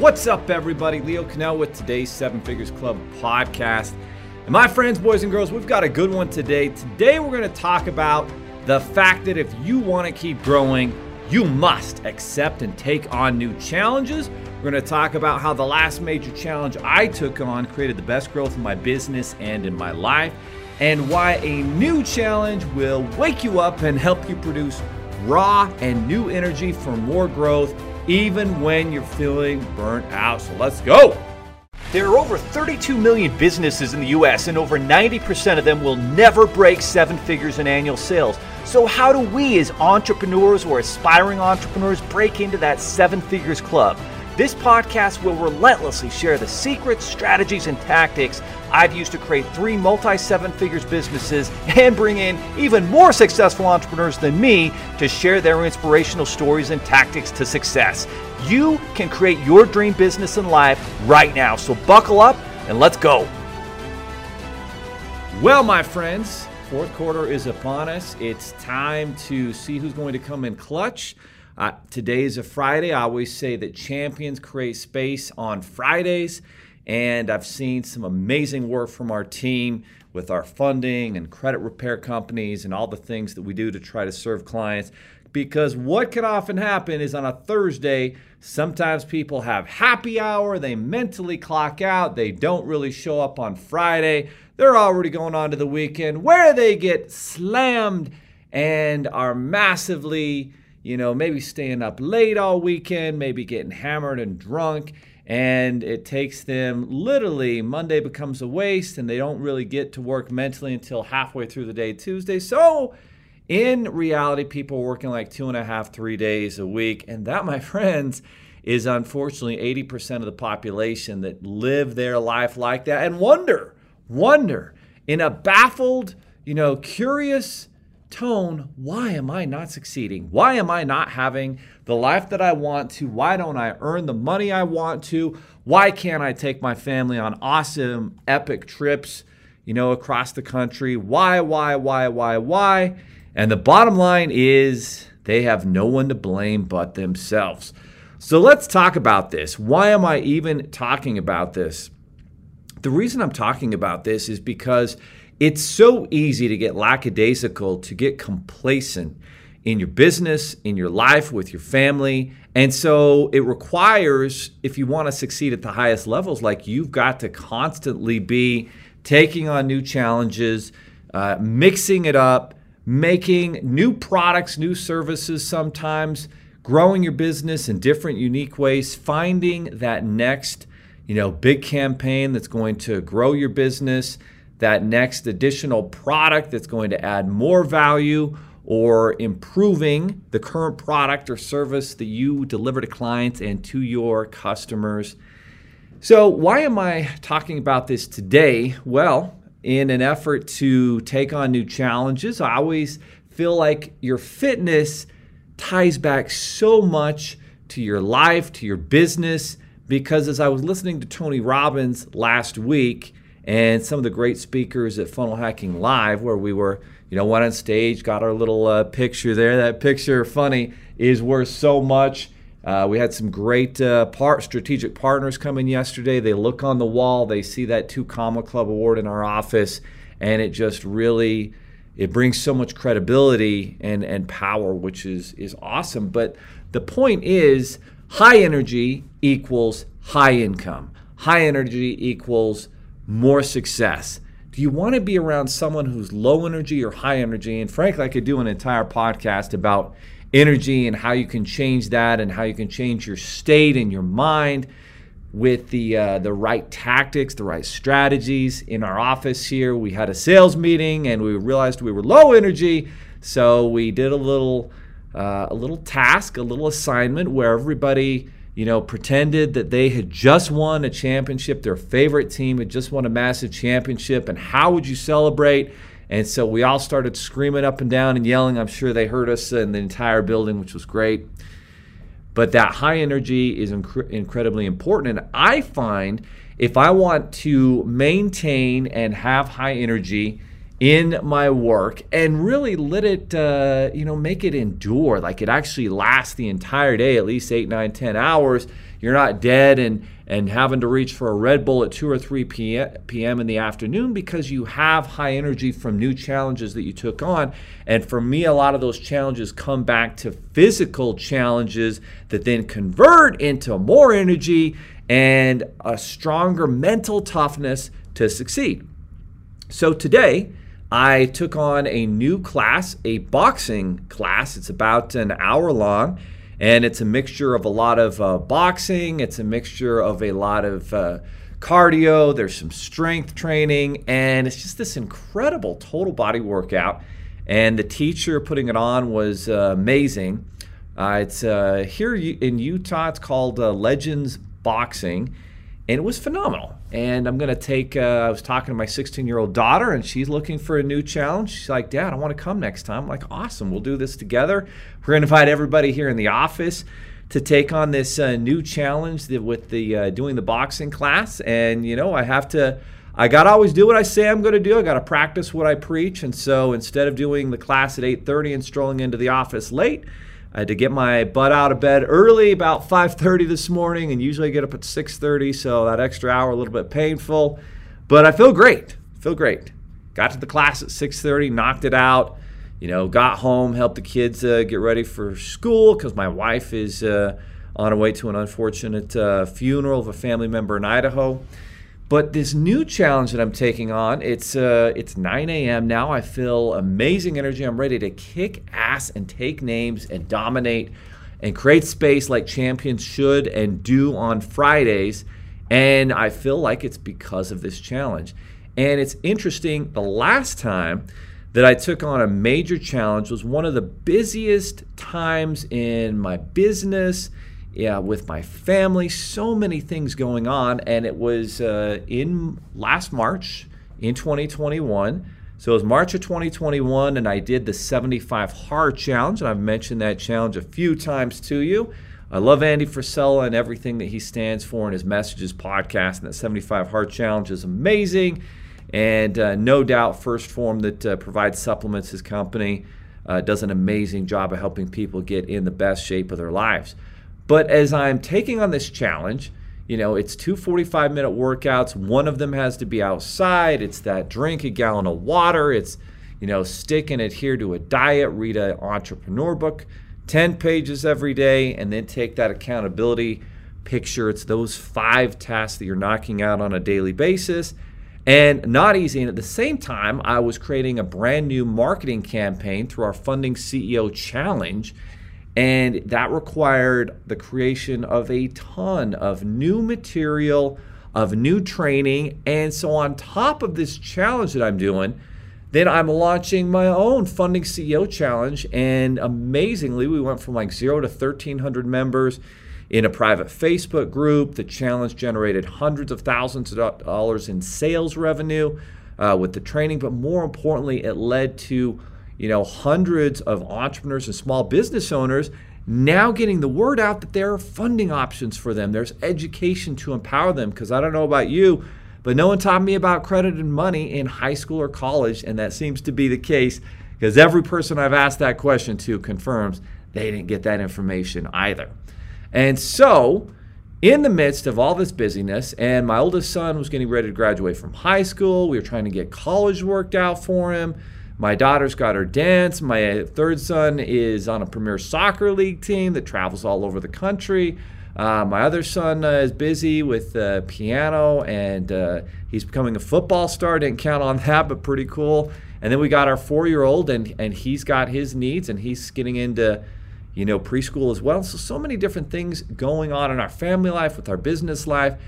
What's up, everybody? Leo Cannell with today's Seven Figures Club podcast. And my friends, boys and girls, we've got a good one today. Today, we're going to talk about the fact that if you want to keep growing, you must accept and take on new challenges. We're going to talk about how the last major challenge I took on created the best growth in my business and in my life, and why a new challenge will wake you up and help you produce raw and new energy for more growth even when you're feeling burnt out. So let's go. There are over 32 million businesses in the US, and over 90% of them will never break seven figures in annual sales. So, how do we, as entrepreneurs or aspiring entrepreneurs, break into that seven figures club? This podcast will relentlessly share the secrets, strategies, and tactics I've used to create three multi seven figures businesses and bring in even more successful entrepreneurs than me to share their inspirational stories and tactics to success. You can create your dream business and life right now. So buckle up and let's go. Well, my friends, fourth quarter is upon us. It's time to see who's going to come in clutch. Uh, today is a Friday. I always say that champions create space on Fridays, and I've seen some amazing work from our team with our funding and credit repair companies and all the things that we do to try to serve clients. Because what can often happen is on a Thursday, sometimes people have happy hour, they mentally clock out, they don't really show up on Friday, they're already going on to the weekend where they get slammed and are massively you know, maybe staying up late all weekend, maybe getting hammered and drunk. And it takes them literally, Monday becomes a waste and they don't really get to work mentally until halfway through the day Tuesday. So, in reality, people are working like two and a half, three days a week. And that, my friends, is unfortunately 80% of the population that live their life like that and wonder, wonder in a baffled, you know, curious, tone, why am I not succeeding? Why am I not having the life that I want to? Why don't I earn the money I want to? Why can't I take my family on awesome, epic trips, you know, across the country? Why, why, why, why, why? And the bottom line is they have no one to blame but themselves. So let's talk about this. Why am I even talking about this? The reason I'm talking about this is because it's so easy to get lackadaisical, to get complacent in your business, in your life, with your family. And so it requires, if you want to succeed at the highest levels, like you've got to constantly be taking on new challenges, uh, mixing it up, making new products, new services sometimes, growing your business in different, unique ways, finding that next, you know, big campaign that's going to grow your business that next additional product that's going to add more value or improving the current product or service that you deliver to clients and to your customers. So, why am I talking about this today? Well, in an effort to take on new challenges, I always feel like your fitness ties back so much to your life, to your business, because as I was listening to Tony Robbins last week, and some of the great speakers at Funnel Hacking Live, where we were, you know, went on stage, got our little uh, picture there. That picture, funny, is worth so much. Uh, we had some great uh, part, strategic partners come in yesterday. They look on the wall, they see that two comma club award in our office, and it just really it brings so much credibility and, and power, which is is awesome. But the point is, high energy equals high income. High energy equals more success? Do you want to be around someone who's low energy or high energy? And frankly, I could do an entire podcast about energy and how you can change that and how you can change your state and your mind with the uh, the right tactics, the right strategies. In our office here, we had a sales meeting and we realized we were low energy, so we did a little uh, a little task, a little assignment where everybody you know, pretended that they had just won a championship. Their favorite team had just won a massive championship. And how would you celebrate? And so we all started screaming up and down and yelling. I'm sure they heard us in the entire building, which was great. But that high energy is inc- incredibly important. And I find if I want to maintain and have high energy in my work and really let it, uh, you know, make it endure. Like it actually lasts the entire day, at least eight, nine, ten hours. You're not dead and and having to reach for a Red Bull at 2 or 3 p.m. in the afternoon because you have high energy from new challenges that you took on. And for me, a lot of those challenges come back to physical challenges that then convert into more energy and a stronger mental toughness to succeed. So today, I took on a new class, a boxing class. It's about an hour long and it's a mixture of a lot of uh, boxing. It's a mixture of a lot of uh, cardio. There's some strength training, and it's just this incredible total body workout. And the teacher putting it on was uh, amazing. Uh, it's uh, here in Utah. It's called uh, Legends Boxing and it was phenomenal. And I'm going to take, uh, I was talking to my 16 year old daughter, and she's looking for a new challenge. She's like, Dad, I want to come next time. I'm like, awesome, we'll do this together. We're going to invite everybody here in the office to take on this uh, new challenge with the uh, doing the boxing class. And, you know, I have to. I got to always do what I say I'm to do. I got to practice what I preach. And so instead of doing the class at 8:30 and strolling into the office late, I had to get my butt out of bed early, about 5:30 this morning, and usually I get up at 6:30, so that extra hour a little bit painful, but I feel great. Feel great. Got to the class at 6:30, knocked it out. You know, got home, helped the kids uh, get ready for school because my wife is uh, on her way to an unfortunate uh, funeral of a family member in Idaho. But this new challenge that I'm taking on, it's uh, it's 9 a.m. now. I feel amazing energy. I'm ready to kick ass and take names and dominate and create space like champions should and do on Fridays. And I feel like it's because of this challenge. And it's interesting, the last time that I took on a major challenge was one of the busiest times in my business yeah, with my family, so many things going on. And it was uh, in last March in 2021. So it was March of 2021, and I did the 75 Hard Challenge. And I've mentioned that challenge a few times to you. I love Andy Frisella and everything that he stands for in his messages podcast. And that 75 Hard Challenge is amazing. And uh, no doubt, 1st Phorm, that uh, provides supplements, his company, uh, does an amazing job of helping people get in the best shape of their lives. But as I'm taking on this challenge, you know, it's two 45 minute workouts. One of them has to be outside. It's that drink a gallon of water. It's, you know, stick and adhere to a diet, read an entrepreneur book, 10 pages every day, and then take that accountability picture. It's those five tasks that you're knocking out on a daily basis. And not easy. And at the same time, I was creating a brand new marketing campaign through our Funding CEO Challenge and that required the creation of a ton of new material, of new training. And so, on top of this challenge that I'm doing, then I'm launching my own Funding CEO Challenge. And amazingly, we went from like zero to 1,300 members in a private Facebook group. The challenge generated hundreds of thousands of dollars in sales revenue uh, with the training, but more importantly, it led to you know, hundreds of entrepreneurs and small business owners now getting the word out that there are funding options for them. There's education to empower them. Because I don't know about you, but no one taught me about credit and money in high school or college. And that seems to be the case because every person I've asked that question to confirms they didn't get that information either. And so, in the midst of all this busyness, and my oldest son was getting ready to graduate from high school, we were trying to get college worked out for him. My daughter's got her dance. My third son is on a premier soccer league team that travels all over the country. Uh, my other son uh, is busy with uh, piano and uh, he's becoming a football star. Didn't count on that, but pretty cool. And then we got our four year old, and, and he's got his needs and he's getting into you know preschool as well. So, so many different things going on in our family life, with our business life.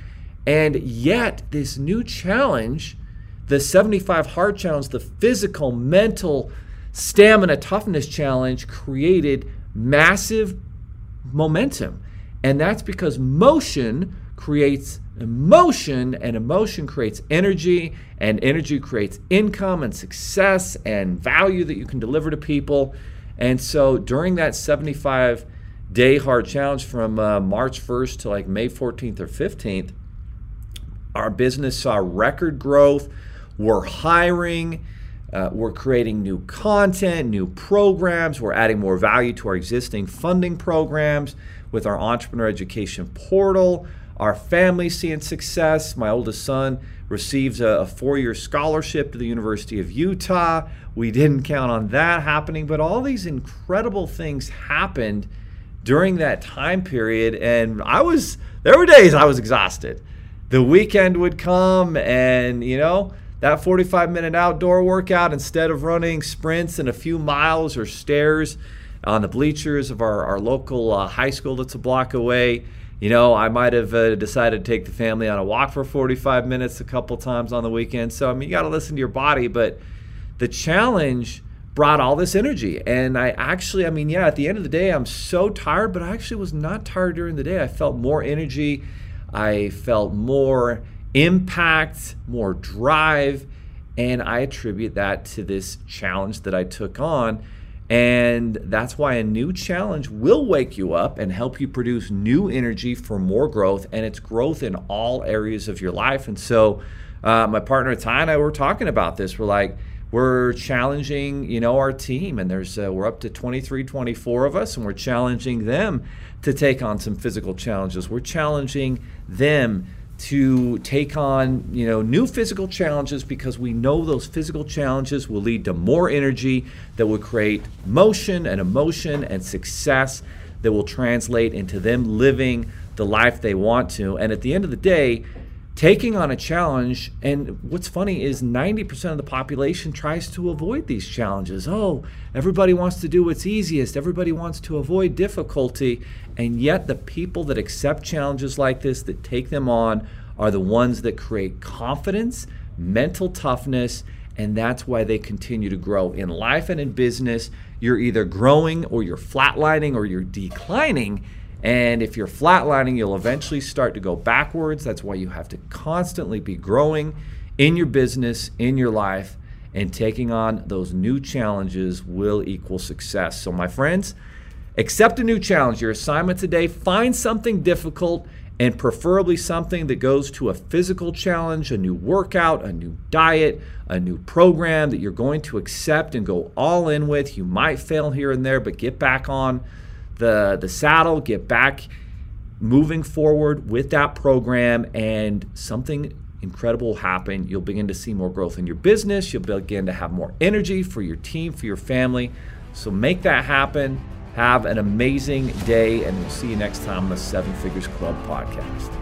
And yet, this new challenge the 75 hard challenge, the physical, mental, stamina, toughness challenge created massive momentum. And that's because motion creates emotion, and emotion creates energy, and energy creates income and success and value that you can deliver to people. And so during that 75 day hard challenge from uh, March 1st to like May 14th or 15th, our business saw record growth we're hiring. Uh, we're creating new content, new programs. We're adding more value to our existing funding programs with our entrepreneur education portal. Our family seeing success. My oldest son receives a, a four year scholarship to the University of Utah. We didn't count on that happening, but all these incredible things happened during that time period. And I was, there were days I was exhausted. The weekend would come, and you know, that 45 minute outdoor workout, instead of running sprints and a few miles or stairs on the bleachers of our, our local uh, high school that's a block away, you know, I might have uh, decided to take the family on a walk for 45 minutes a couple times on the weekend. So, I mean, you got to listen to your body, but the challenge brought all this energy. And I actually, I mean, yeah, at the end of the day, I'm so tired, but I actually was not tired during the day. I felt more energy, I felt more impact, more drive. And I attribute that to this challenge that I took on and that's why a new challenge will wake you up and help you produce new energy for more growth. And it's growth in all areas of your life. And so, uh, my partner Ty and I were talking about this. We're like, we're challenging, you know, our team, and there's uh, we're up to 23, 24 of us, and we're challenging them to take on some physical challenges. We're challenging them to take on you know new physical challenges because we know those physical challenges will lead to more energy that will create motion and emotion and success that will translate into them living the life they want to. And at the end of the day taking on a challenge and what's funny is 90% of the population tries to avoid these challenges. Oh everybody wants to do what's easiest. Everybody wants to avoid difficulty. And yet the people that accept challenges like this that take them on are the ones that create confidence mental toughness and that's why they continue to grow in life and in business. You're either growing or you're flatlining or you're declining and if you're flatlining, you'll eventually start to go backwards. That's why you have to constantly be growing in your business, in your life, and taking on those new challenges will equal success. So, my friends, accept a new challenge. Your assignment today find something difficult and preferably something that goes to a physical challenge, a new workout, a new diet, a new program that you're going to accept and go all in with. You might fail here and there, but get back on the the saddle, get back moving forward with that program, and something incredible will happen. You'll begin to see more growth in your business. You'll begin to have more energy for your team, for your family. So make that happen. Have an amazing day, and we'll see you next time on the Seven Figures Club podcast.